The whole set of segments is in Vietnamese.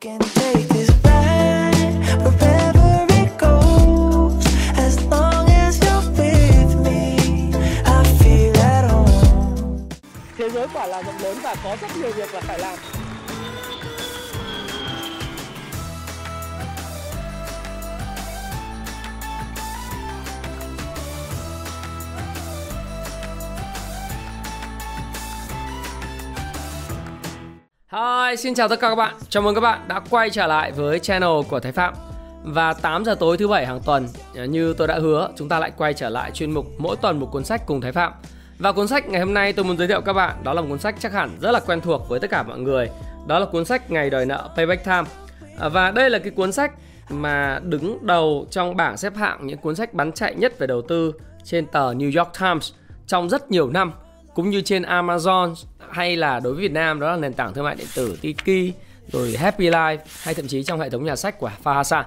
Thế giới quả là rộng lớn và có rất nhiều việc là phải làm. Hi, xin chào tất cả các bạn. Chào mừng các bạn đã quay trở lại với channel của Thái Phạm. Và 8 giờ tối thứ bảy hàng tuần, à, như tôi đã hứa, chúng ta lại quay trở lại chuyên mục mỗi tuần một cuốn sách cùng Thái Phạm. Và cuốn sách ngày hôm nay tôi muốn giới thiệu các bạn đó là một cuốn sách chắc hẳn rất là quen thuộc với tất cả mọi người. Đó là cuốn sách Ngày đòi nợ Payback Time. À, và đây là cái cuốn sách mà đứng đầu trong bảng xếp hạng những cuốn sách bán chạy nhất về đầu tư trên tờ New York Times trong rất nhiều năm cũng như trên Amazon hay là đối với Việt Nam đó là nền tảng thương mại điện tử Tiki rồi Happy Life hay thậm chí trong hệ thống nhà sách của Fahasa.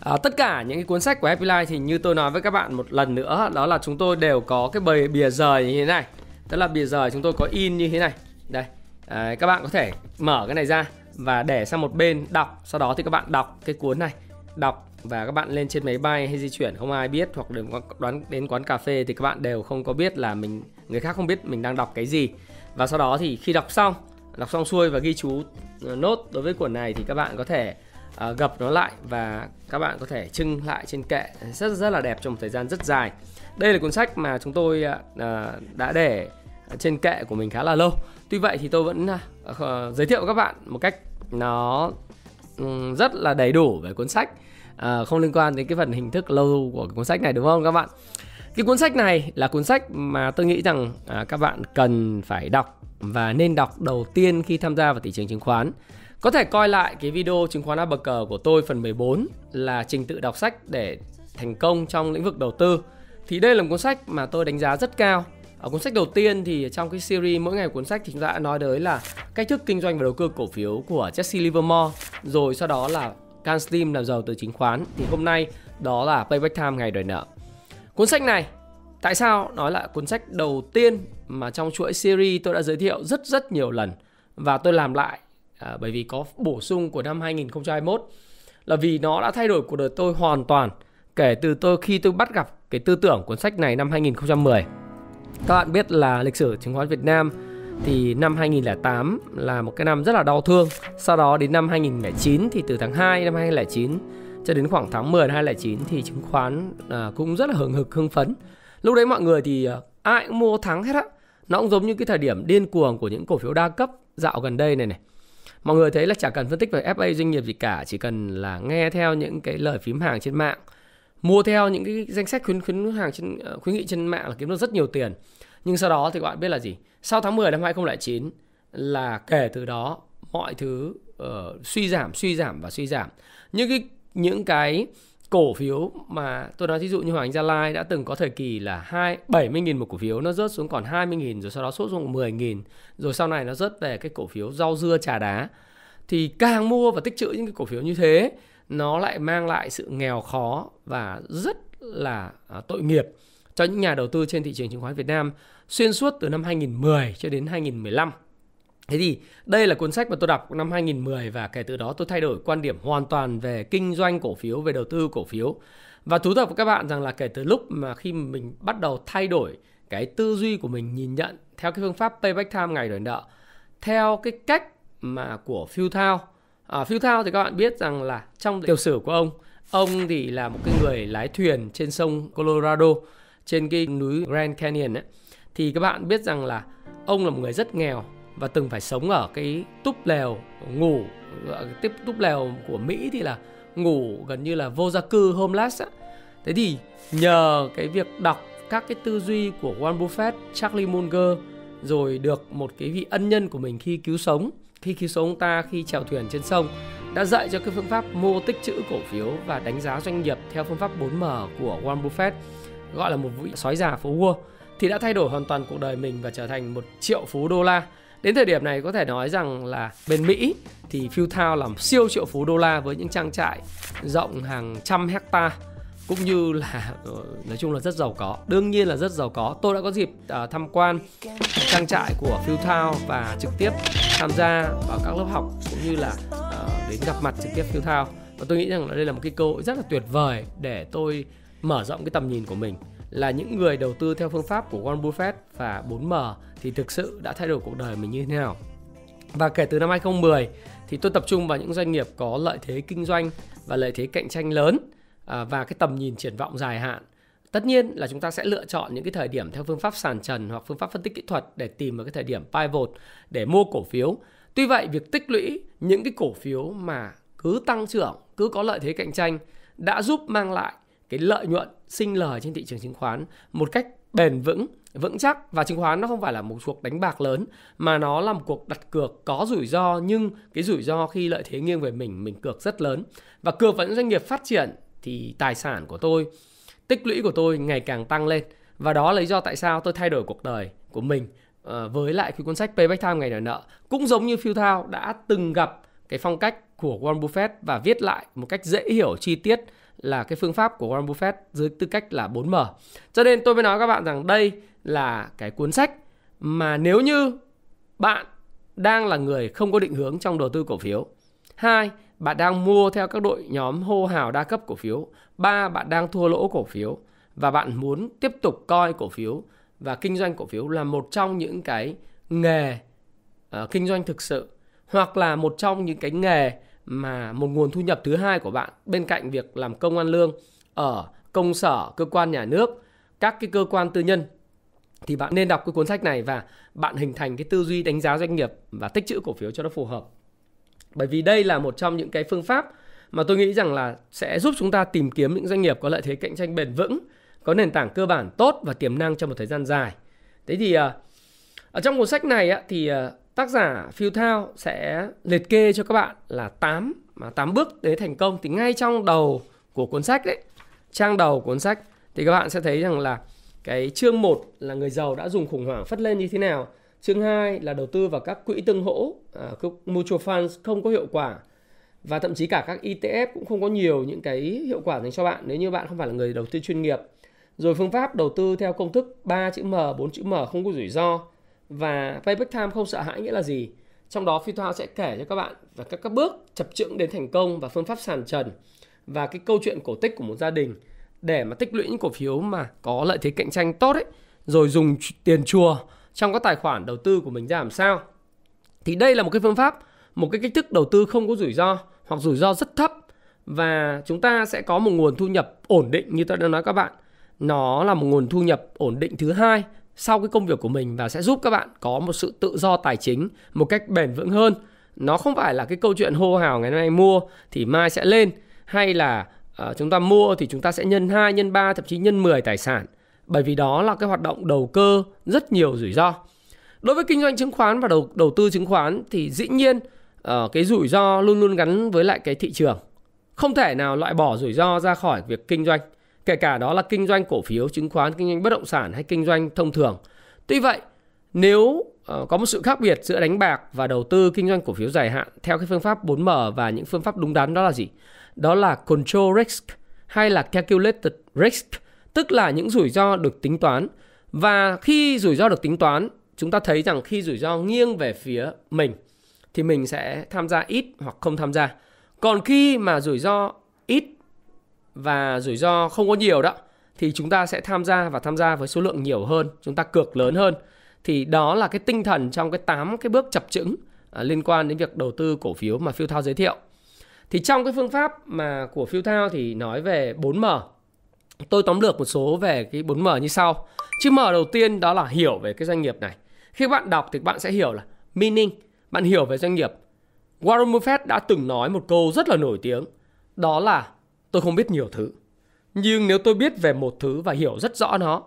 À, tất cả những cái cuốn sách của Happy Life thì như tôi nói với các bạn một lần nữa đó là chúng tôi đều có cái bề bìa rời như thế này. Tức là bìa rời chúng tôi có in như thế này. Đây. À, các bạn có thể mở cái này ra và để sang một bên đọc, sau đó thì các bạn đọc cái cuốn này, đọc và các bạn lên trên máy bay hay di chuyển không ai biết hoặc đến đoán đến quán cà phê thì các bạn đều không có biết là mình người khác không biết mình đang đọc cái gì. Và sau đó thì khi đọc xong đọc xong xuôi và ghi chú ờ, nốt đối với cuốn này thì các bạn có thể uh, gập nó lại và các bạn có thể trưng lại trên kệ. Rất rất là đẹp trong một thời gian rất dài. Đây là cuốn sách mà chúng tôi uh, đã để trên kệ của mình khá là lâu. Tuy vậy thì tôi vẫn uh, giới thiệu các bạn một cách nó um, rất là đầy đủ về cuốn sách. Uh, không liên quan đến cái phần hình thức lâu của cuốn sách này đúng không các bạn? Cái cuốn sách này là cuốn sách mà tôi nghĩ rằng à, các bạn cần phải đọc và nên đọc đầu tiên khi tham gia vào thị trường chứng khoán. Có thể coi lại cái video chứng khoán ABC của tôi phần 14 là trình tự đọc sách để thành công trong lĩnh vực đầu tư. Thì đây là một cuốn sách mà tôi đánh giá rất cao. Ở cuốn sách đầu tiên thì trong cái series mỗi ngày cuốn sách thì chúng ta đã nói tới là cách thức kinh doanh và đầu cơ cổ phiếu của Jesse Livermore, rồi sau đó là Can Slim làm giàu từ chứng khoán. Thì hôm nay đó là Payback Time ngày đòi nợ. Cuốn sách này tại sao nó là cuốn sách đầu tiên mà trong chuỗi series tôi đã giới thiệu rất rất nhiều lần và tôi làm lại à, bởi vì có bổ sung của năm 2021 là vì nó đã thay đổi cuộc đời tôi hoàn toàn kể từ tôi khi tôi bắt gặp cái tư tưởng cuốn sách này năm 2010. Các bạn biết là lịch sử chứng khoán Việt Nam thì năm 2008 là một cái năm rất là đau thương. Sau đó đến năm 2009 thì từ tháng 2 năm 2009 cho đến khoảng tháng 10 năm 2009 thì chứng khoán à, cũng rất là hừng hực hưng phấn. Lúc đấy mọi người thì à, ai cũng mua thắng hết á. Nó cũng giống như cái thời điểm điên cuồng của những cổ phiếu đa cấp dạo gần đây này này. Mọi người thấy là chả cần phân tích về FA doanh nghiệp gì cả, chỉ cần là nghe theo những cái lời phím hàng trên mạng, mua theo những cái danh sách khuyến khuyến hàng trên ờ, khuyến nghị trên mạng là kiếm được rất nhiều tiền. Nhưng sau đó thì các bạn biết là gì? Sau tháng 10 năm 2009 là kể từ đó mọi thứ uh, suy giảm, suy giảm và suy giảm. Những cái những cái cổ phiếu mà tôi nói ví dụ như Hoàng Anh Gia Lai đã từng có thời kỳ là hai 70.000 một cổ phiếu, nó rớt xuống còn 20.000 rồi sau đó sốt xuống 10.000 rồi sau này nó rớt về cái cổ phiếu rau dưa trà đá thì càng mua và tích trữ những cái cổ phiếu như thế, nó lại mang lại sự nghèo khó và rất là à, tội nghiệp cho những nhà đầu tư trên thị trường chứng khoán Việt Nam xuyên suốt từ năm 2010 cho đến 2015. Thế thì đây là cuốn sách mà tôi đọc năm 2010 và kể từ đó tôi thay đổi quan điểm hoàn toàn về kinh doanh cổ phiếu, về đầu tư cổ phiếu. Và thú thật với các bạn rằng là kể từ lúc mà khi mình bắt đầu thay đổi cái tư duy của mình nhìn nhận theo cái phương pháp payback time ngày đổi nợ theo cái cách mà của Phil Thao. À, Phil Thao thì các bạn biết rằng là trong tiểu sử của ông, ông thì là một cái người lái thuyền trên sông Colorado trên cái núi Grand Canyon ấy. Thì các bạn biết rằng là ông là một người rất nghèo và từng phải sống ở cái túp lều ngủ tiếp túp lều của Mỹ thì là ngủ gần như là vô gia cư homeless á. Thế thì nhờ cái việc đọc các cái tư duy của Warren Buffett, Charlie Munger rồi được một cái vị ân nhân của mình khi cứu sống, khi cứu sống ông ta khi chèo thuyền trên sông đã dạy cho cái phương pháp mô tích chữ cổ phiếu và đánh giá doanh nghiệp theo phương pháp 4M của Warren Buffett gọi là một vị sói già phố Wall thì đã thay đổi hoàn toàn cuộc đời mình và trở thành một triệu phú đô la Đến thời điểm này có thể nói rằng là bên Mỹ thì Phil Town làm siêu triệu phú đô la với những trang trại rộng hàng trăm hecta cũng như là ờ, nói chung là rất giàu có. Đương nhiên là rất giàu có. Tôi đã có dịp uh, tham quan trang trại của Phil Town và trực tiếp tham gia vào các lớp học cũng như là uh, đến gặp mặt trực tiếp Phil Thao và tôi nghĩ rằng là đây là một cái cơ hội rất là tuyệt vời để tôi mở rộng cái tầm nhìn của mình. Là những người đầu tư theo phương pháp của Warren Buffett và 4M thì thực sự đã thay đổi cuộc đời mình như thế nào. Và kể từ năm 2010 thì tôi tập trung vào những doanh nghiệp có lợi thế kinh doanh và lợi thế cạnh tranh lớn à, và cái tầm nhìn triển vọng dài hạn. Tất nhiên là chúng ta sẽ lựa chọn những cái thời điểm theo phương pháp sàn trần hoặc phương pháp phân tích kỹ thuật để tìm vào cái thời điểm pivot để mua cổ phiếu. Tuy vậy việc tích lũy những cái cổ phiếu mà cứ tăng trưởng, cứ có lợi thế cạnh tranh đã giúp mang lại cái lợi nhuận sinh lời trên thị trường chứng khoán một cách bền vững vững chắc. Và chứng khoán nó không phải là một cuộc đánh bạc lớn, mà nó là một cuộc đặt cược có rủi ro, nhưng cái rủi ro khi lợi thế nghiêng về mình mình cược rất lớn. Và cược vào những doanh nghiệp phát triển thì tài sản của tôi, tích lũy của tôi ngày càng tăng lên. Và đó là lý do tại sao tôi thay đổi cuộc đời của mình ờ, với lại cái cuốn sách Payback Time ngày nợ nợ. Cũng giống như Phil Thao đã từng gặp cái phong cách của Warren Buffett và viết lại một cách dễ hiểu chi tiết là cái phương pháp của Warren Buffett dưới tư cách là 4M. Cho nên tôi mới nói các bạn rằng đây là cái cuốn sách mà nếu như bạn đang là người không có định hướng trong đầu tư cổ phiếu. Hai, bạn đang mua theo các đội nhóm hô hào đa cấp cổ phiếu. Ba, bạn đang thua lỗ cổ phiếu và bạn muốn tiếp tục coi cổ phiếu và kinh doanh cổ phiếu là một trong những cái nghề uh, kinh doanh thực sự hoặc là một trong những cái nghề mà một nguồn thu nhập thứ hai của bạn bên cạnh việc làm công ăn lương ở công sở, cơ quan nhà nước, các cái cơ quan tư nhân thì bạn nên đọc cái cuốn sách này và bạn hình thành cái tư duy đánh giá doanh nghiệp và tích trữ cổ phiếu cho nó phù hợp. Bởi vì đây là một trong những cái phương pháp mà tôi nghĩ rằng là sẽ giúp chúng ta tìm kiếm những doanh nghiệp có lợi thế cạnh tranh bền vững, có nền tảng cơ bản tốt và tiềm năng trong một thời gian dài. Thế thì ờ, ở trong cuốn sách này thì ờ, tác giả Phil Thao sẽ liệt kê cho các bạn là 8 mà 8 bước để thành công thì ngay trong đầu của cuốn sách đấy, trang đầu cuốn sách thì các bạn sẽ thấy rằng là cái chương 1 là người giàu đã dùng khủng hoảng phất lên như thế nào. Chương 2 là đầu tư vào các quỹ tương hỗ, à, mutual funds không có hiệu quả và thậm chí cả các ETF cũng không có nhiều những cái hiệu quả dành cho bạn nếu như bạn không phải là người đầu tư chuyên nghiệp. Rồi phương pháp đầu tư theo công thức 3 chữ M, 4 chữ M không có rủi ro và payback time không sợ hãi nghĩa là gì trong đó phi thao sẽ kể cho các bạn và các các bước chập chững đến thành công và phương pháp sàn trần và cái câu chuyện cổ tích của một gia đình để mà tích lũy những cổ phiếu mà có lợi thế cạnh tranh tốt ấy, rồi dùng tiền chùa trong các tài khoản đầu tư của mình ra làm sao. Thì đây là một cái phương pháp, một cái cách thức đầu tư không có rủi ro hoặc rủi ro rất thấp. Và chúng ta sẽ có một nguồn thu nhập ổn định như tôi đã nói các bạn. Nó là một nguồn thu nhập ổn định thứ hai sau cái công việc của mình và sẽ giúp các bạn có một sự tự do tài chính, một cách bền vững hơn. Nó không phải là cái câu chuyện hô hào ngày nay mua thì mai sẽ lên, hay là à, chúng ta mua thì chúng ta sẽ nhân 2, nhân 3 thậm chí nhân 10 tài sản. Bởi vì đó là cái hoạt động đầu cơ rất nhiều rủi ro. Đối với kinh doanh chứng khoán và đầu đầu tư chứng khoán thì dĩ nhiên uh, cái rủi ro luôn luôn gắn với lại cái thị trường. Không thể nào loại bỏ rủi ro ra khỏi việc kinh doanh kể cả đó là kinh doanh cổ phiếu, chứng khoán, kinh doanh bất động sản hay kinh doanh thông thường. Tuy vậy, nếu ờ, có một sự khác biệt giữa đánh bạc và đầu tư kinh doanh cổ phiếu dài hạn theo cái phương pháp 4M và những phương pháp đúng đắn đó là gì? Đó là control risk hay là calculated risk, tức là những rủi ro được tính toán. Và khi rủi ro được tính toán, chúng ta thấy rằng khi rủi ro nghiêng về phía mình thì mình sẽ tham gia ít hoặc không tham gia. Còn khi mà rủi ro ít và rủi ro không có nhiều đó thì chúng ta sẽ tham gia và tham gia với số lượng nhiều hơn, chúng ta cược lớn hơn. Thì đó là cái tinh thần trong cái 8 cái bước chập chững à, liên quan đến việc đầu tư cổ phiếu mà Phiêu Thao giới thiệu. Thì trong cái phương pháp mà của Phiêu Thao thì nói về 4M. Tôi tóm lược một số về cái 4M như sau. Chữ M đầu tiên đó là hiểu về cái doanh nghiệp này. Khi bạn đọc thì bạn sẽ hiểu là meaning, bạn hiểu về doanh nghiệp. Warren Buffett đã từng nói một câu rất là nổi tiếng, đó là tôi không biết nhiều thứ. Nhưng nếu tôi biết về một thứ và hiểu rất rõ nó,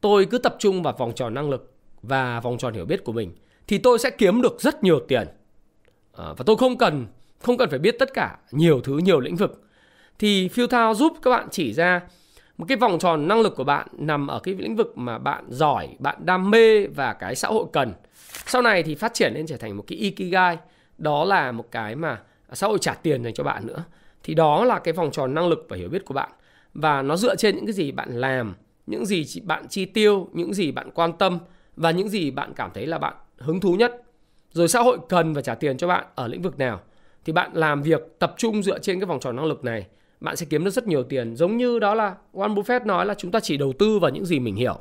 tôi cứ tập trung vào vòng tròn năng lực và vòng tròn hiểu biết của mình thì tôi sẽ kiếm được rất nhiều tiền. À, và tôi không cần không cần phải biết tất cả nhiều thứ nhiều lĩnh vực. Thì Phiêu Thao giúp các bạn chỉ ra một cái vòng tròn năng lực của bạn nằm ở cái lĩnh vực mà bạn giỏi, bạn đam mê và cái xã hội cần. Sau này thì phát triển lên trở thành một cái ikigai, đó là một cái mà xã hội trả tiền dành cho bạn nữa thì đó là cái vòng tròn năng lực và hiểu biết của bạn và nó dựa trên những cái gì bạn làm những gì bạn chi tiêu những gì bạn quan tâm và những gì bạn cảm thấy là bạn hứng thú nhất? Rồi xã hội cần và trả tiền cho bạn ở lĩnh vực nào? Thì bạn làm việc tập trung dựa trên cái vòng tròn năng lực này, bạn sẽ kiếm được rất nhiều tiền. Giống như đó là Warren Buffett nói là chúng ta chỉ đầu tư vào những gì mình hiểu.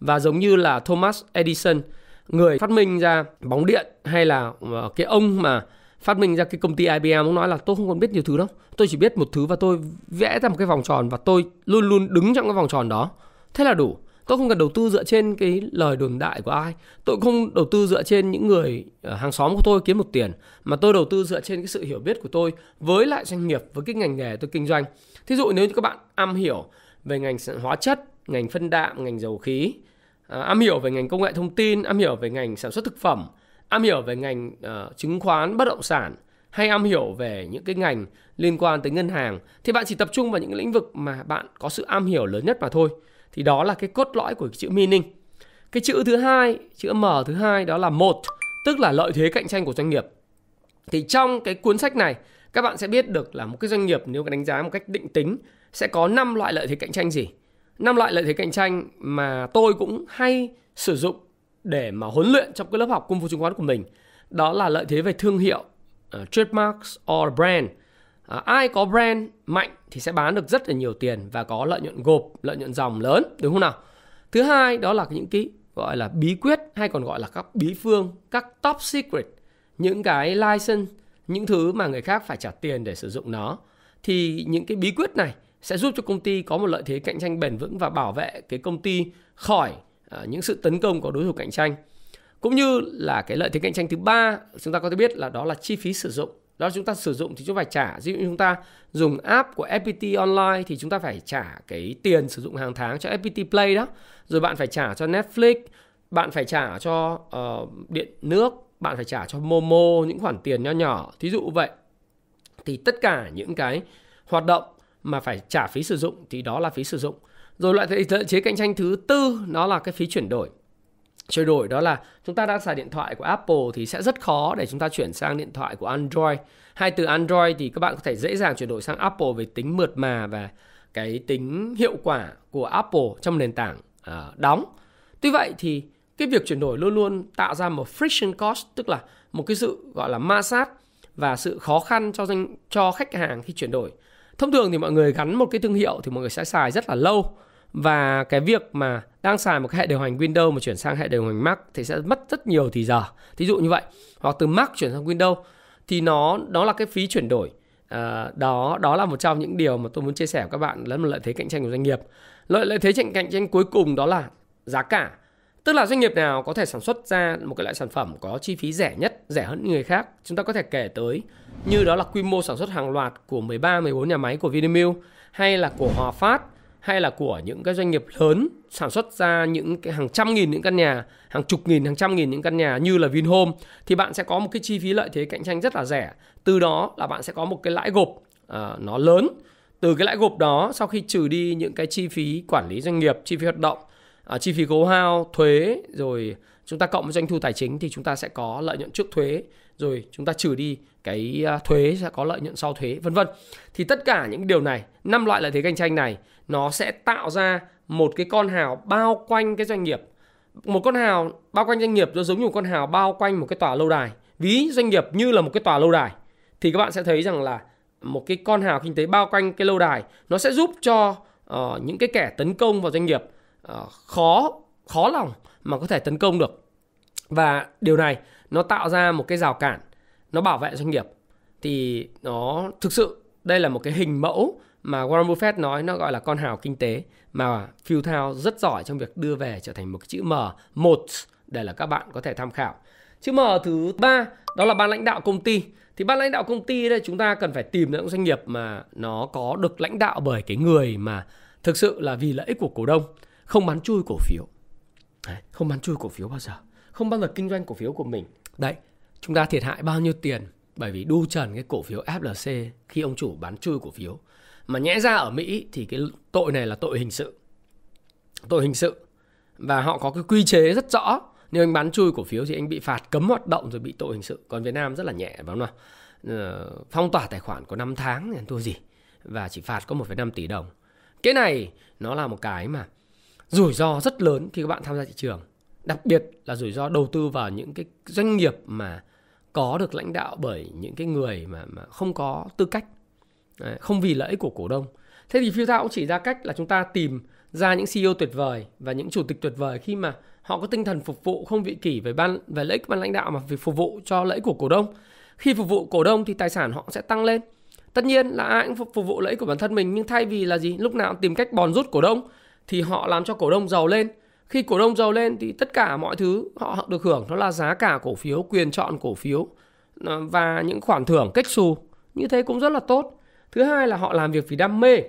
Và giống như là Thomas Edison, người phát minh ra bóng điện hay là ờ, cái ông mà phát minh ra cái công ty IBM ông nói là tôi không còn biết nhiều thứ đâu. Tôi chỉ biết một thứ và tôi vẽ ra một cái vòng tròn và tôi luôn luôn đứng trong cái vòng tròn đó. Thế là đủ tôi không cần đầu tư dựa trên cái lời đồn đại của ai? Tôi không đầu tư dựa trên những người ờ, hàng xóm của tôi kiếm một tiền mà tôi đầu tư dựa trên cái sự hiểu biết của tôi với lại doanh nghiệp với cái ngành nghề tôi kinh doanh. Thí dụ nếu như các bạn am hiểu về ngành hóa chất ngành phân đạm ngành dầu khí à, am hiểu về ngành công nghệ thông tin am hiểu về ngành sản xuất thực phẩm am hiểu về ngành uh, chứng khoán bất động sản hay am hiểu về những cái ngành liên quan tới ngân hàng thì bạn chỉ tập trung vào những lĩnh vực mà bạn có sự am hiểu lớn nhất mà thôi thì đó là cái cốt lõi của cái chữ meaning. Cái chữ thứ hai chữ m thứ hai đó là một tức là lợi thế cạnh tranh của doanh nghiệp. Thì trong cái cuốn sách này các bạn sẽ biết được là một cái doanh nghiệp nếu đánh giá một cách định tính sẽ có 5 loại lợi thế cạnh tranh gì. Năm loại lợi thế cạnh tranh mà tôi cũng hay sử dụng để mà huấn luyện trong cái lớp học cung phu chứng khoán của mình. Đó là lợi thế về thương hiệu uh, trademarks or brand à, ai có brand mạnh thì sẽ bán được rất là nhiều tiền và có lợi nhuận gộp lợi nhuận dòng lớn đúng không nào? Thứ hai đó là những cái gọi là bí quyết hay còn gọi là các bí phương các top secret những cái license những thứ mà người khác phải trả tiền để sử dụng nó. Thì những cái bí quyết này sẽ giúp cho công ty có một lợi thế cạnh tranh bền vững và bảo vệ cái công ty khỏi uh, những sự tấn công của đối thủ cạnh tranh. Cũng như là cái lợi thế cạnh tranh thứ ba chúng ta có thể biết là đó là chi phí sử dụng đó chúng ta sử dụng thì chúng ta phải trả. Ví dụ như chúng ta dùng app của FPT online thì chúng ta phải trả cái tiền sử dụng hàng tháng cho FPT Play đó. Rồi bạn phải trả cho Netflix bạn phải trả cho uh, điện nước bạn phải trả cho Momo những khoản tiền nho nhỏ. Thí dụ vậy. Thì tất cả những cái hoạt động mà phải trả phí sử dụng thì đó là phí sử dụng. Rồi loại lợi chế cạnh tranh thứ tư nó là cái phí chuyển đổi chuyển đổi đó là chúng ta đang xài điện thoại của Apple thì sẽ rất khó để chúng ta chuyển sang điện thoại của Android. Hay từ Android thì các bạn có thể dễ dàng chuyển đổi sang Apple về tính mượt mà và cái tính hiệu quả của Apple trong nền tảng uh, đóng. Tuy vậy thì cái việc chuyển đổi luôn luôn tạo ra một friction cost tức là một cái sự gọi là ma sát và sự khó khăn cho doanh cho khách hàng khi chuyển đổi. Thông thường thì mọi người gắn một cái thương hiệu thì mọi người sẽ xài rất là lâu và cái việc mà đang xài một cái hệ điều hành Windows mà chuyển sang hệ điều hành Mac thì sẽ mất rất nhiều thì giờ. Thí dụ như vậy hoặc từ Mac chuyển sang Windows thì nó đó là cái phí chuyển đổi. À, đó đó là một trong những điều mà tôi muốn chia sẻ với các bạn là một lợi thế cạnh tranh của doanh nghiệp. Lợi lợi thế cạnh tranh cuối cùng đó là giá cả. Tức là doanh nghiệp nào có thể sản xuất ra một cái loại sản phẩm có chi phí rẻ nhất, rẻ hơn người khác. Chúng ta có thể kể tới như đó là quy mô sản xuất hàng loạt của 13, 14 nhà máy của Vinamilk hay là của Hòa Phát hay là của những cái doanh nghiệp lớn sản xuất ra những cái hàng trăm nghìn những căn nhà, hàng chục nghìn, hàng trăm nghìn những căn nhà như là Vinhome thì bạn sẽ có một cái chi phí lợi thế cạnh tranh rất là rẻ. Từ đó là bạn sẽ có một cái lãi gộp uh, nó lớn. Từ cái lãi gộp đó sau khi trừ đi những cái chi phí quản lý doanh nghiệp, chi phí hoạt động uh, chi phí khấu hao thuế rồi chúng ta cộng với doanh thu tài chính thì chúng ta sẽ có lợi nhuận trước thuế rồi chúng ta trừ đi cái à, thuế sẽ có lợi nhuận sau thuế vân vân. Thì tất cả những điều này năm loại lợi thế cạnh tranh này nó sẽ tạo ra một cái con hào bao quanh cái doanh nghiệp. Một con hào bao quanh doanh nghiệp nó giống như một con hào bao quanh một cái tòa lâu đài. Ví doanh nghiệp như là một cái tòa lâu đài thì các bạn sẽ thấy rằng là một cái con hào kinh tế bao quanh cái lâu đài nó sẽ giúp cho uh, những cái kẻ tấn công vào doanh nghiệp uh, khó khó lòng mà có thể tấn công được. Và điều này nó tạo ra một cái rào cản, nó bảo vệ doanh nghiệp. Thì nó, thực sự đây là một cái hình mẫu mà Warren Buffett nói, nó gọi là con hào kinh tế, mà Phil Thao rất giỏi trong việc đưa về trở thành một cái chữ M, một, để là các bạn có thể tham khảo. Chữ M thứ ba, đó là ban lãnh đạo công ty. Thì ban lãnh đạo công ty đây, chúng ta cần phải tìm những doanh nghiệp mà nó có được lãnh đạo bởi cái người mà thực sự là vì lợi ích của cổ đông, không bán chui cổ phiếu. Không bán chui cổ phiếu bao giờ không bao giờ kinh doanh cổ phiếu của mình. Đấy chúng ta thiệt hại bao nhiêu tiền? Bởi vì đu trần cái cổ phiếu FLC khi ông chủ bán chui cổ phiếu. Mà nhẽ ra ở Mỹ thì cái tội này là tội hình sự. Tội hình sự. Và họ có cái quy chế rất rõ. Nếu anh bán chui cổ phiếu thì anh bị phạt cấm hoạt động rồi bị tội hình sự. Còn Việt Nam rất là nhẹ phải không nào? Ờ, phong tỏa tài khoản có 5 tháng thì thua gì? Và chỉ phạt có 1,5 tỷ đồng. Cái này nó là một cái mà rủi ro rất lớn khi các bạn tham gia thị trường đặc biệt là rủi ro đầu tư vào những cái doanh nghiệp mà có được lãnh đạo bởi những cái người mà mà không có tư cách. Không vì lợi ích của cổ đông. Thế thì phiêu thao cũng chỉ ra cách là chúng ta tìm ra những CEO tuyệt vời và những chủ tịch tuyệt vời khi mà họ có tinh thần phục vụ không vị kỷ về ban về lợi ích ban lãnh đạo mà vì phục vụ cho lợi ích của cổ đông. Khi phục vụ cổ đông thì tài sản họ sẽ tăng lên. Tất nhiên là ai cũng phục, phục vụ lợi ích của bản thân mình nhưng thay vì là gì? Lúc nào tìm cách bòn rút cổ đông thì họ làm cho cổ đông giàu lên khi cổ đông giàu lên thì tất cả mọi thứ họ được hưởng đó là giá cả cổ phiếu quyền chọn cổ phiếu ờ, và những khoản thưởng cách xù như thế cũng rất là tốt. Thứ hai là họ làm việc vì đam mê.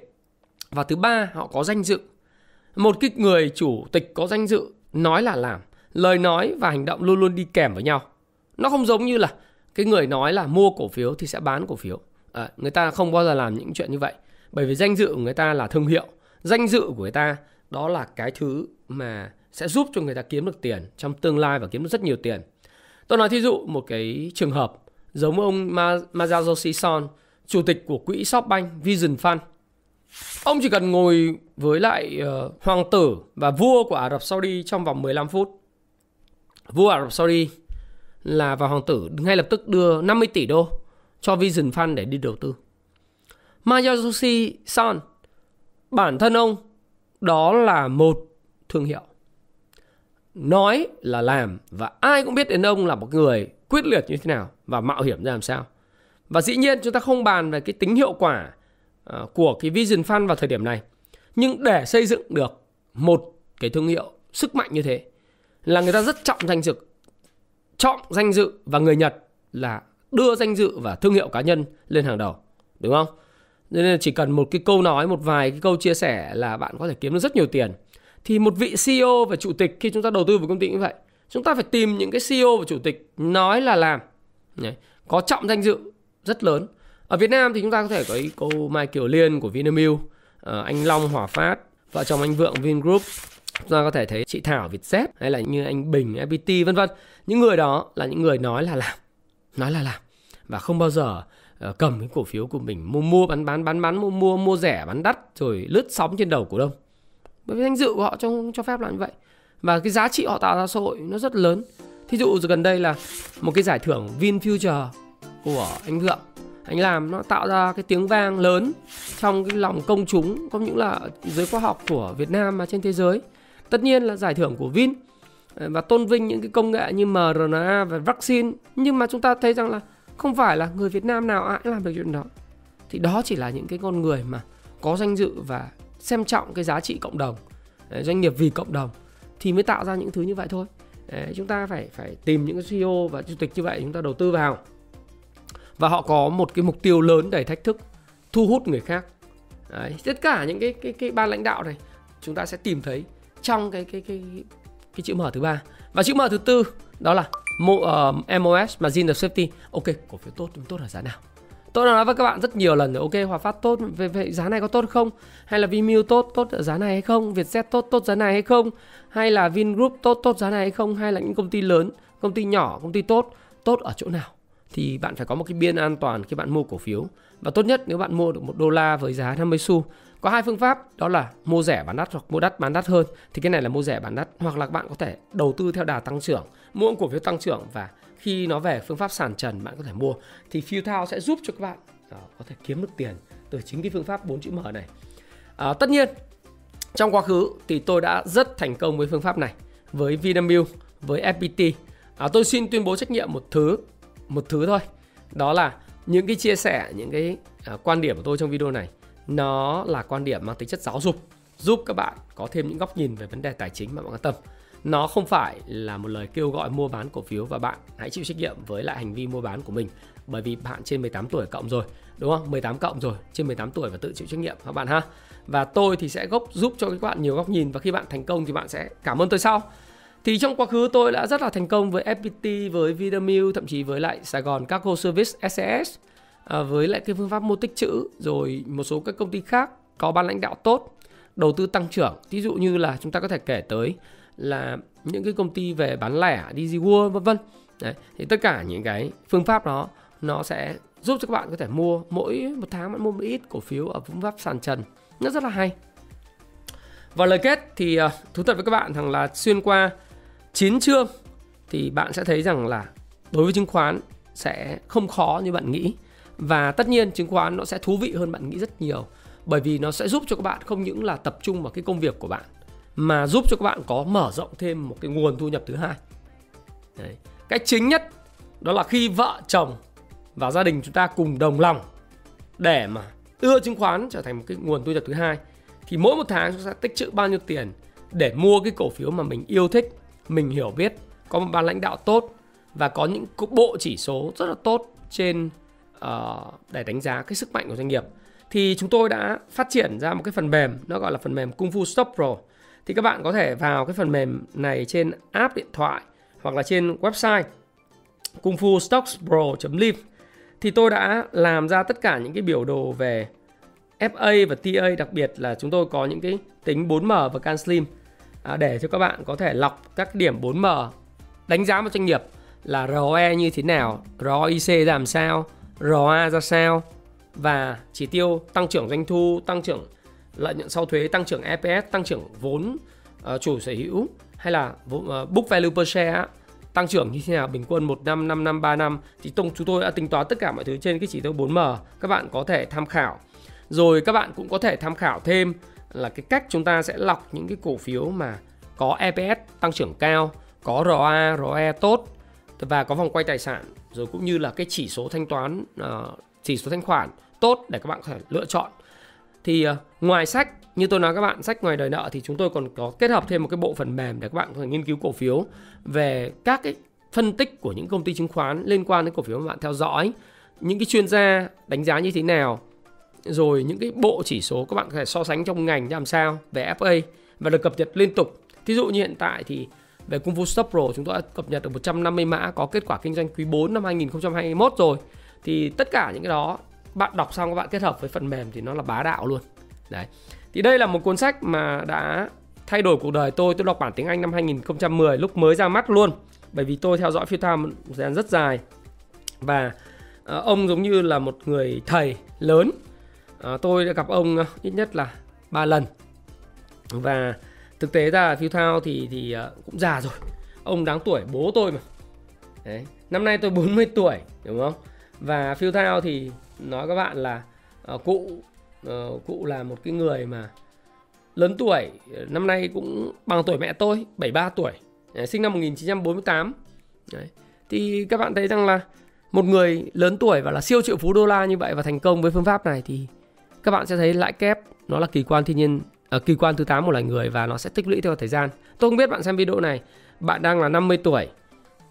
Và thứ ba họ có danh dự. Một cái người chủ tịch có danh dự nói là làm. Lời nói và hành động luôn luôn đi kèm với nhau. Nó không giống như là cái người nói là mua cổ phiếu thì sẽ bán cổ phiếu. À, người ta không bao giờ làm những chuyện như vậy. Bởi vì danh dự của người ta là thương hiệu. Danh dự của người ta đó là cái thứ mà sẽ giúp cho người ta kiếm được tiền trong tương lai và kiếm được rất nhiều tiền. Tôi nói thí dụ một cái trường hợp giống ông Masayoshi Son chủ tịch của quỹ SoftBank Vision Fund. Ông chỉ cần ngồi với lại uh, hoàng tử và vua của Ả Rập Saudi trong vòng 15 phút. Vua Ả Rập Saudi là và hoàng tử ngay lập tức đưa 50 tỷ đô cho Vision Fund để đi đầu tư. Masayoshi Son, bản thân ông đó là một thương hiệu. Nói là làm và ai cũng biết đến ông là một người quyết liệt như thế nào và mạo hiểm ra làm sao. Và dĩ nhiên chúng ta không bàn về cái tính hiệu quả ờ, của cái Vision Fund vào thời điểm này. Nhưng để xây dựng được một cái thương hiệu sức mạnh như thế là người ta rất trọng danh dự trọng danh dự và người Nhật là đưa danh dự và thương hiệu cá nhân lên hàng đầu, đúng không nên là chỉ cần một cái câu nói, một vài cái câu chia sẻ là bạn có thể kiếm được rất nhiều tiền. Thì một vị CEO và chủ tịch khi chúng ta đầu tư vào công ty như vậy. Chúng ta phải tìm những cái CEO và chủ tịch nói là làm. Có trọng danh dự rất lớn. Ở Việt Nam thì chúng ta có thể có ý cô Mai Kiều Liên của Vinamilk ờ, anh Long Hòa Phát, vợ chồng anh Vượng Vingroup. Chúng ta có thể thấy chị Thảo Vietjet hay là như anh Bình FPT vân vân. Những người đó là những người nói là làm, nói là làm và không bao giờ Ờ, cầm cái cổ phiếu của mình, mua mua, bán bán bán bán, mua mua mua rẻ, bán đắt, rồi lướt sóng trên đầu cổ đông. Bởi vì danh dự của họ cho cho phép là như vậy. Và cái giá trị họ tạo ra xã hội nó rất lớn. Thí dụ gần đây là một cái giải thưởng VinFuture của anh Vượng anh làm nó tạo ra cái tiếng vang lớn trong cái lòng công chúng không những là giới khoa học của Việt Nam mà trên thế giới. Tất nhiên là giải thưởng của Vin ờ, và tôn vinh những cái công nghệ như mRNA và vaccine. Nhưng mà chúng ta thấy rằng là không phải là người Việt Nam nào ai làm được chuyện đó. Thì đó chỉ là những cái con người mà có danh dự và xem trọng cái giá trị cộng đồng doanh nghiệp vì cộng đồng thì mới tạo ra những thứ như vậy thôi. Đấy, chúng ta phải phải tìm những cái CEO và chủ tịch như vậy chúng ta đầu tư vào. Và họ có một cái mục tiêu lớn đầy thách thức thu hút người khác. Đấy, tất cả những cái cái cái ban lãnh đạo này chúng ta sẽ tìm thấy trong cái cái cái cái chữ mở thứ ba. Và chữ mở thứ tư đó là Mo, ờ, uh, MOS mà Zin safety. Ok cổ phiếu tốt tốt ở giá nào? Tôi đã nói với các bạn rất nhiều lần rồi. Ok hòa phát tốt về, về giá này có tốt không? Hay là Vimeo tốt tốt ở giá này hay không? Vietjet tốt tốt giá này hay không? Hay là Vingroup tốt tốt giá này hay không? Hay là những công ty lớn công ty nhỏ công ty tốt tốt ở chỗ nào? Thì bạn phải có một cái biên an toàn khi bạn mua cổ phiếu. Và tốt nhất nếu bạn mua được một đô la với giá 50 xu có hai phương pháp đó là mua rẻ bán đắt hoặc mua đắt bán đắt hơn. Thì cái này là mua rẻ bán đắt hoặc là bạn có thể đầu tư theo đà tăng trưởng. Mua cổ phiếu tăng trưởng và khi nó về phương pháp sàn trần bạn có thể mua. Thì Futile sẽ giúp cho các bạn đó, có thể kiếm được tiền từ chính cái phương pháp 4 chữ M này. À, tất nhiên trong quá khứ thì tôi đã rất thành công với phương pháp này với Vinamilk với FPT à, tôi xin tuyên bố trách nhiệm một thứ một thứ thôi. Đó là những cái chia sẻ những cái à, quan điểm của tôi trong video này nó là quan điểm mang tính chất giáo dục, giúp các bạn có thêm những góc nhìn về vấn đề tài chính mà bạn quan tâm. Nó không phải là một lời kêu gọi mua bán cổ phiếu và bạn hãy chịu trách nhiệm với lại hành vi mua bán của mình, bởi vì bạn trên 18 tuổi cộng rồi, đúng không? 18 cộng rồi, trên 18 tuổi và tự chịu trách nhiệm, các bạn ha? Và tôi thì sẽ gốc giúp cho các bạn nhiều góc nhìn, và khi bạn thành công thì bạn sẽ cảm ơn tôi sau. Thì trong quá khứ tôi đã rất là thành công với FPT với Vinamilk, thậm chí với lại Sài Gòn Cargo Service SCS à, với lại cái phương pháp mô tích chữ rồi một số các công ty khác có ban lãnh đạo tốt đầu tư tăng trưởng. Ví dụ như là chúng ta có thể kể tới là những cái công ty về bán lẻ DG World vân vân. Đấy, thì tất cả những cái phương pháp đó nó sẽ giúp cho các bạn có thể mua mỗi một tháng bạn mua một ít cổ phiếu ở phương pháp sàn trần. Nó rất là hay. Và lời kết thì uh, thú thật với các bạn rằng là xuyên qua 9 chương thì bạn sẽ thấy rằng là đối với chứng khoán sẽ không khó như bạn nghĩ và tất nhiên chứng khoán nó sẽ thú vị hơn bạn nghĩ rất nhiều, bởi vì nó sẽ giúp cho các bạn không những là tập trung vào cái công việc của bạn, mà giúp cho các bạn có mở rộng thêm một cái nguồn thu nhập thứ hai Đấy. cái chính nhất đó là khi vợ chồng và gia đình chúng ta cùng đồng lòng để mà đưa chứng khoán trở thành một cái nguồn thu nhập thứ hai, thì mỗi một tháng chúng ta tích trữ bao nhiêu tiền để mua cái cổ phiếu mà mình yêu thích, mình hiểu biết, có một ban lãnh đạo tốt và có những bộ chỉ số rất là tốt trên uh, để đánh giá cái sức mạnh của doanh nghiệp. Thì chúng tôi đã phát triển ra một cái phần mềm nó gọi là phần mềm Kung Fu Stop Pro. Thì các bạn có thể vào cái phần mềm này trên app điện thoại hoặc là trên website kung fu stocks pro.live thì tôi đã làm ra tất cả những cái biểu đồ về FA và TA đặc biệt là chúng tôi có những cái tính 4M và Can Slim. À, để cho các bạn có thể lọc các điểm 4M đánh giá một doanh nghiệp là ROE như thế nào, ROIC làm sao, ROA ra sao và chỉ tiêu tăng trưởng doanh thu, tăng trưởng lợi nhuận sau thuế, tăng trưởng EPS, tăng trưởng vốn uh, chủ sở hữu hay là uh, book value per share tăng trưởng như thế nào bình quân 1 năm, 5 năm, 3 năm thì tông chúng tôi đã tính toán tất cả mọi thứ trên cái chỉ tiêu 4M các bạn có thể tham khảo. Rồi các bạn cũng có thể tham khảo thêm là cái cách chúng ta sẽ lọc những cái cổ phiếu mà có EPS tăng trưởng cao, có ROA, ROE tốt và có vòng quay tài sản rồi cũng như là cái chỉ số thanh toán uh, chỉ số thanh khoản tốt để các bạn có thể lựa chọn. Thì uh, ngoài sách như tôi nói các bạn sách ngoài đời nợ thì chúng tôi còn có kết hợp thêm một cái bộ phần mềm để các bạn có thể nghiên cứu cổ phiếu về các cái phân tích của những công ty chứng khoán liên quan đến cổ phiếu mà bạn theo dõi những cái chuyên gia đánh giá như thế nào rồi những cái bộ chỉ số các bạn có thể so sánh trong ngành làm sao về FA và được cập nhật liên tục thí dụ như hiện tại thì về Kung Fu Stop Pro chúng tôi đã cập nhật được 150 mã có kết quả kinh doanh quý 4 năm 2021 rồi. Thì tất cả những cái đó bạn đọc xong các bạn kết hợp với phần mềm thì nó là bá đạo luôn. Đấy. Thì đây là một cuốn sách mà đã thay đổi cuộc đời tôi tôi đọc bản tiếng Anh năm 2010 lúc mới ra mắt luôn. Bởi vì tôi theo dõi Phil Tham một thời gian rất dài. Và uh, ông giống như là một người thầy lớn. Uh, tôi đã gặp ông uh, ít nhất là ba lần. Và thực tế ra Phil Thao thì thì ờ, cũng già rồi ông đáng tuổi bố tôi mà Đấy. năm nay tôi 40 tuổi đúng không và Phil Thao thì nói các bạn là uh, cụ uh, cụ là một cái người mà lớn tuổi năm nay cũng bằng tuổi mẹ tôi 73 tuổi Đấy, sinh năm 1948 Đấy. thì các bạn thấy rằng là một người lớn tuổi và là siêu triệu phú đô la như vậy và thành công với phương pháp này thì các bạn sẽ thấy lãi kép nó là kỳ quan thiên nhiên uh, kỳ quan thứ 8 của loài người và nó sẽ tích lũy theo thời gian. Tôi không biết bạn xem video này. Bạn đang là 50 tuổi.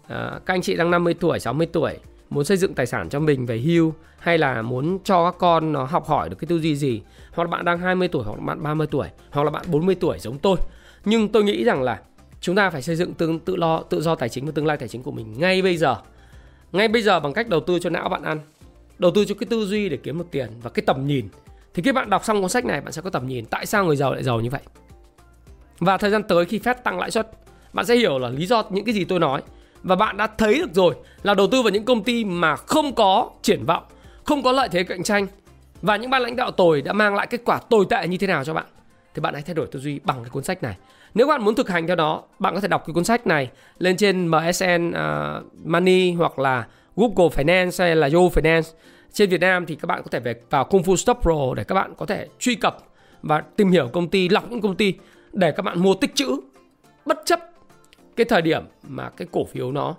Uh, các anh chị đang 50 tuổi 60 tuổi. Muốn xây dựng tài sản cho mình về hưu hay là muốn cho các con nó học hỏi được cái tư duy gì? Hoặc là bạn đang 20 tuổi hoặc là bạn 30 tuổi hoặc là bạn 40 tuổi giống tôi. Nhưng tôi nghĩ rằng là chúng ta phải xây dựng tương tự lo tự do tài chính và tương lai tài chính của mình ngay bây giờ. Ngay bây giờ bằng cách đầu tư cho não bạn ăn đầu tư cho cái tư duy để kiếm được tiền và cái tầm nhìn thì khi bạn đọc xong cuốn sách này bạn sẽ có tầm nhìn tại sao người giàu lại giàu như vậy và thời gian tới khi Fed tăng lãi suất bạn sẽ hiểu là lý do những cái gì tôi nói và bạn đã thấy được rồi là đầu tư vào những công ty mà không có triển vọng, không có lợi thế cạnh tranh và những ban lãnh đạo tồi đã mang lại kết quả tồi tệ như thế nào cho bạn thì bạn hãy thay đổi tư duy bằng cái cuốn sách này. Nếu bạn muốn thực hành theo đó, bạn có thể đọc cái cuốn sách này lên trên MSN uh, à, Money hoặc là Google Finance hay là Yo Finance. Trên Việt Nam thì các bạn có thể về vào Kung Fu Stop Pro để các bạn có thể truy cập và tìm hiểu công ty, lọc những công ty để các bạn mua tích trữ bất chấp cái thời điểm mà cái cổ phiếu nó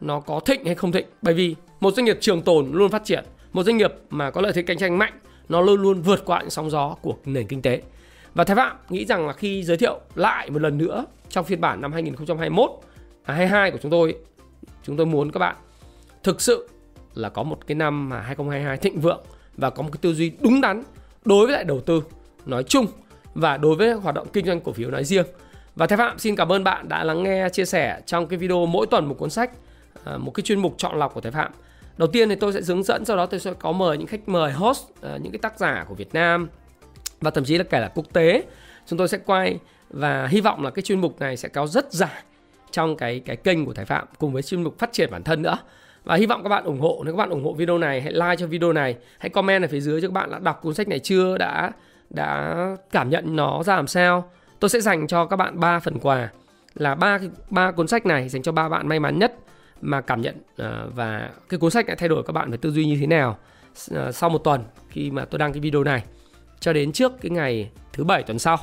nó có thịnh hay không thịnh. Bởi vì một doanh nghiệp trường tồn luôn phát triển một doanh nghiệp mà có lợi thế cạnh tranh mạnh nó luôn luôn vượt qua những sóng gió của nền kinh tế. Và Thái Phạm nghĩ rằng là khi giới thiệu lại một lần nữa trong phiên bản năm 2021 à, 22 của chúng tôi chúng tôi muốn các bạn thực sự là có một cái năm mà 2022 thịnh vượng và có một cái tư duy đúng đắn đối với lại đầu tư nói chung và đối với hoạt động kinh doanh cổ phiếu nói riêng và Thái Phạm xin cảm ơn bạn đã lắng nghe chia sẻ trong cái video mỗi tuần một cuốn sách, à, một cái chuyên mục chọn lọc của Thái Phạm. Đầu tiên thì tôi sẽ hướng dẫn, sau đó tôi sẽ có mời những khách mời host, à, những cái tác giả của Việt Nam và thậm chí là kể là quốc tế. Chúng tôi sẽ quay và hy vọng là cái chuyên mục này sẽ kéo rất dài trong cái cái kênh của Thái Phạm cùng với chuyên mục phát triển bản thân nữa. Và hy vọng các bạn ủng hộ, nếu các bạn ủng hộ video này hãy like cho video này, hãy comment ở phía dưới cho các bạn đã đọc cuốn sách này chưa, đã đã cảm nhận nó ra làm sao. Tôi sẽ dành cho các bạn 3 phần quà. Là ba ba cuốn sách này dành cho ba bạn may mắn nhất mà cảm nhận ờ, và cái cuốn sách đã thay đổi các bạn về tư duy như thế nào ờ, sau một tuần khi mà tôi đăng cái video này cho đến trước cái ngày thứ bảy tuần sau.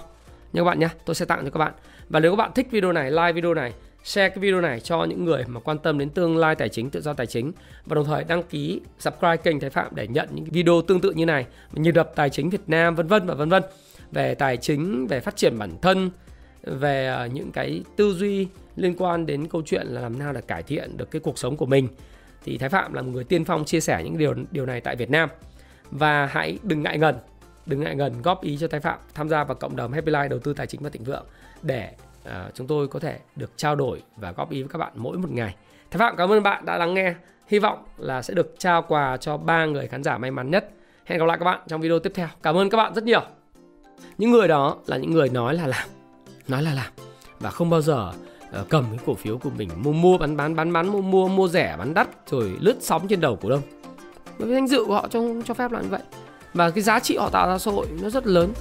Nha các bạn nhé tôi sẽ tặng cho các bạn. Và nếu các bạn thích video này like video này share cái video này cho những người mà quan tâm đến tương lai tài chính, tự do tài chính. Và đồng thời đăng ký, subscribe kênh Thái Phạm để nhận những video tương tự như này. Như đập tài chính Việt Nam, vân vân và vân vân. Về tài chính, về phát triển bản thân, về ờ, những cái tư duy liên quan đến câu chuyện là làm nào để cải thiện được cái cuộc sống của mình. Thì Thái Phạm là một người tiên phong chia sẻ những điều điều này tại Việt Nam. Và hãy đừng ngại ngần, đừng ngại ngần góp ý cho Thái Phạm tham gia vào cộng đồng Happy Life đầu tư tài chính và thịnh vượng để uh, chúng tôi có thể được trao đổi và góp ý với các bạn mỗi một ngày. Thái Phạm cảm ơn bạn đã lắng nghe. Hy vọng là sẽ được trao quà cho ba người khán giả may mắn nhất. Hẹn gặp lại các bạn trong video tiếp theo. Cảm ơn các bạn rất nhiều. Những người đó là những người nói là làm, nói là làm và không bao giờ uh, cầm cái cổ phiếu của mình mua mua bán bán bán bán mua mua mua rẻ bán đắt rồi lướt sóng trên đầu cổ đông. Bởi vì danh dự của họ cho cho phép là như vậy và cái giá trị họ tạo ra xã hội nó rất lớn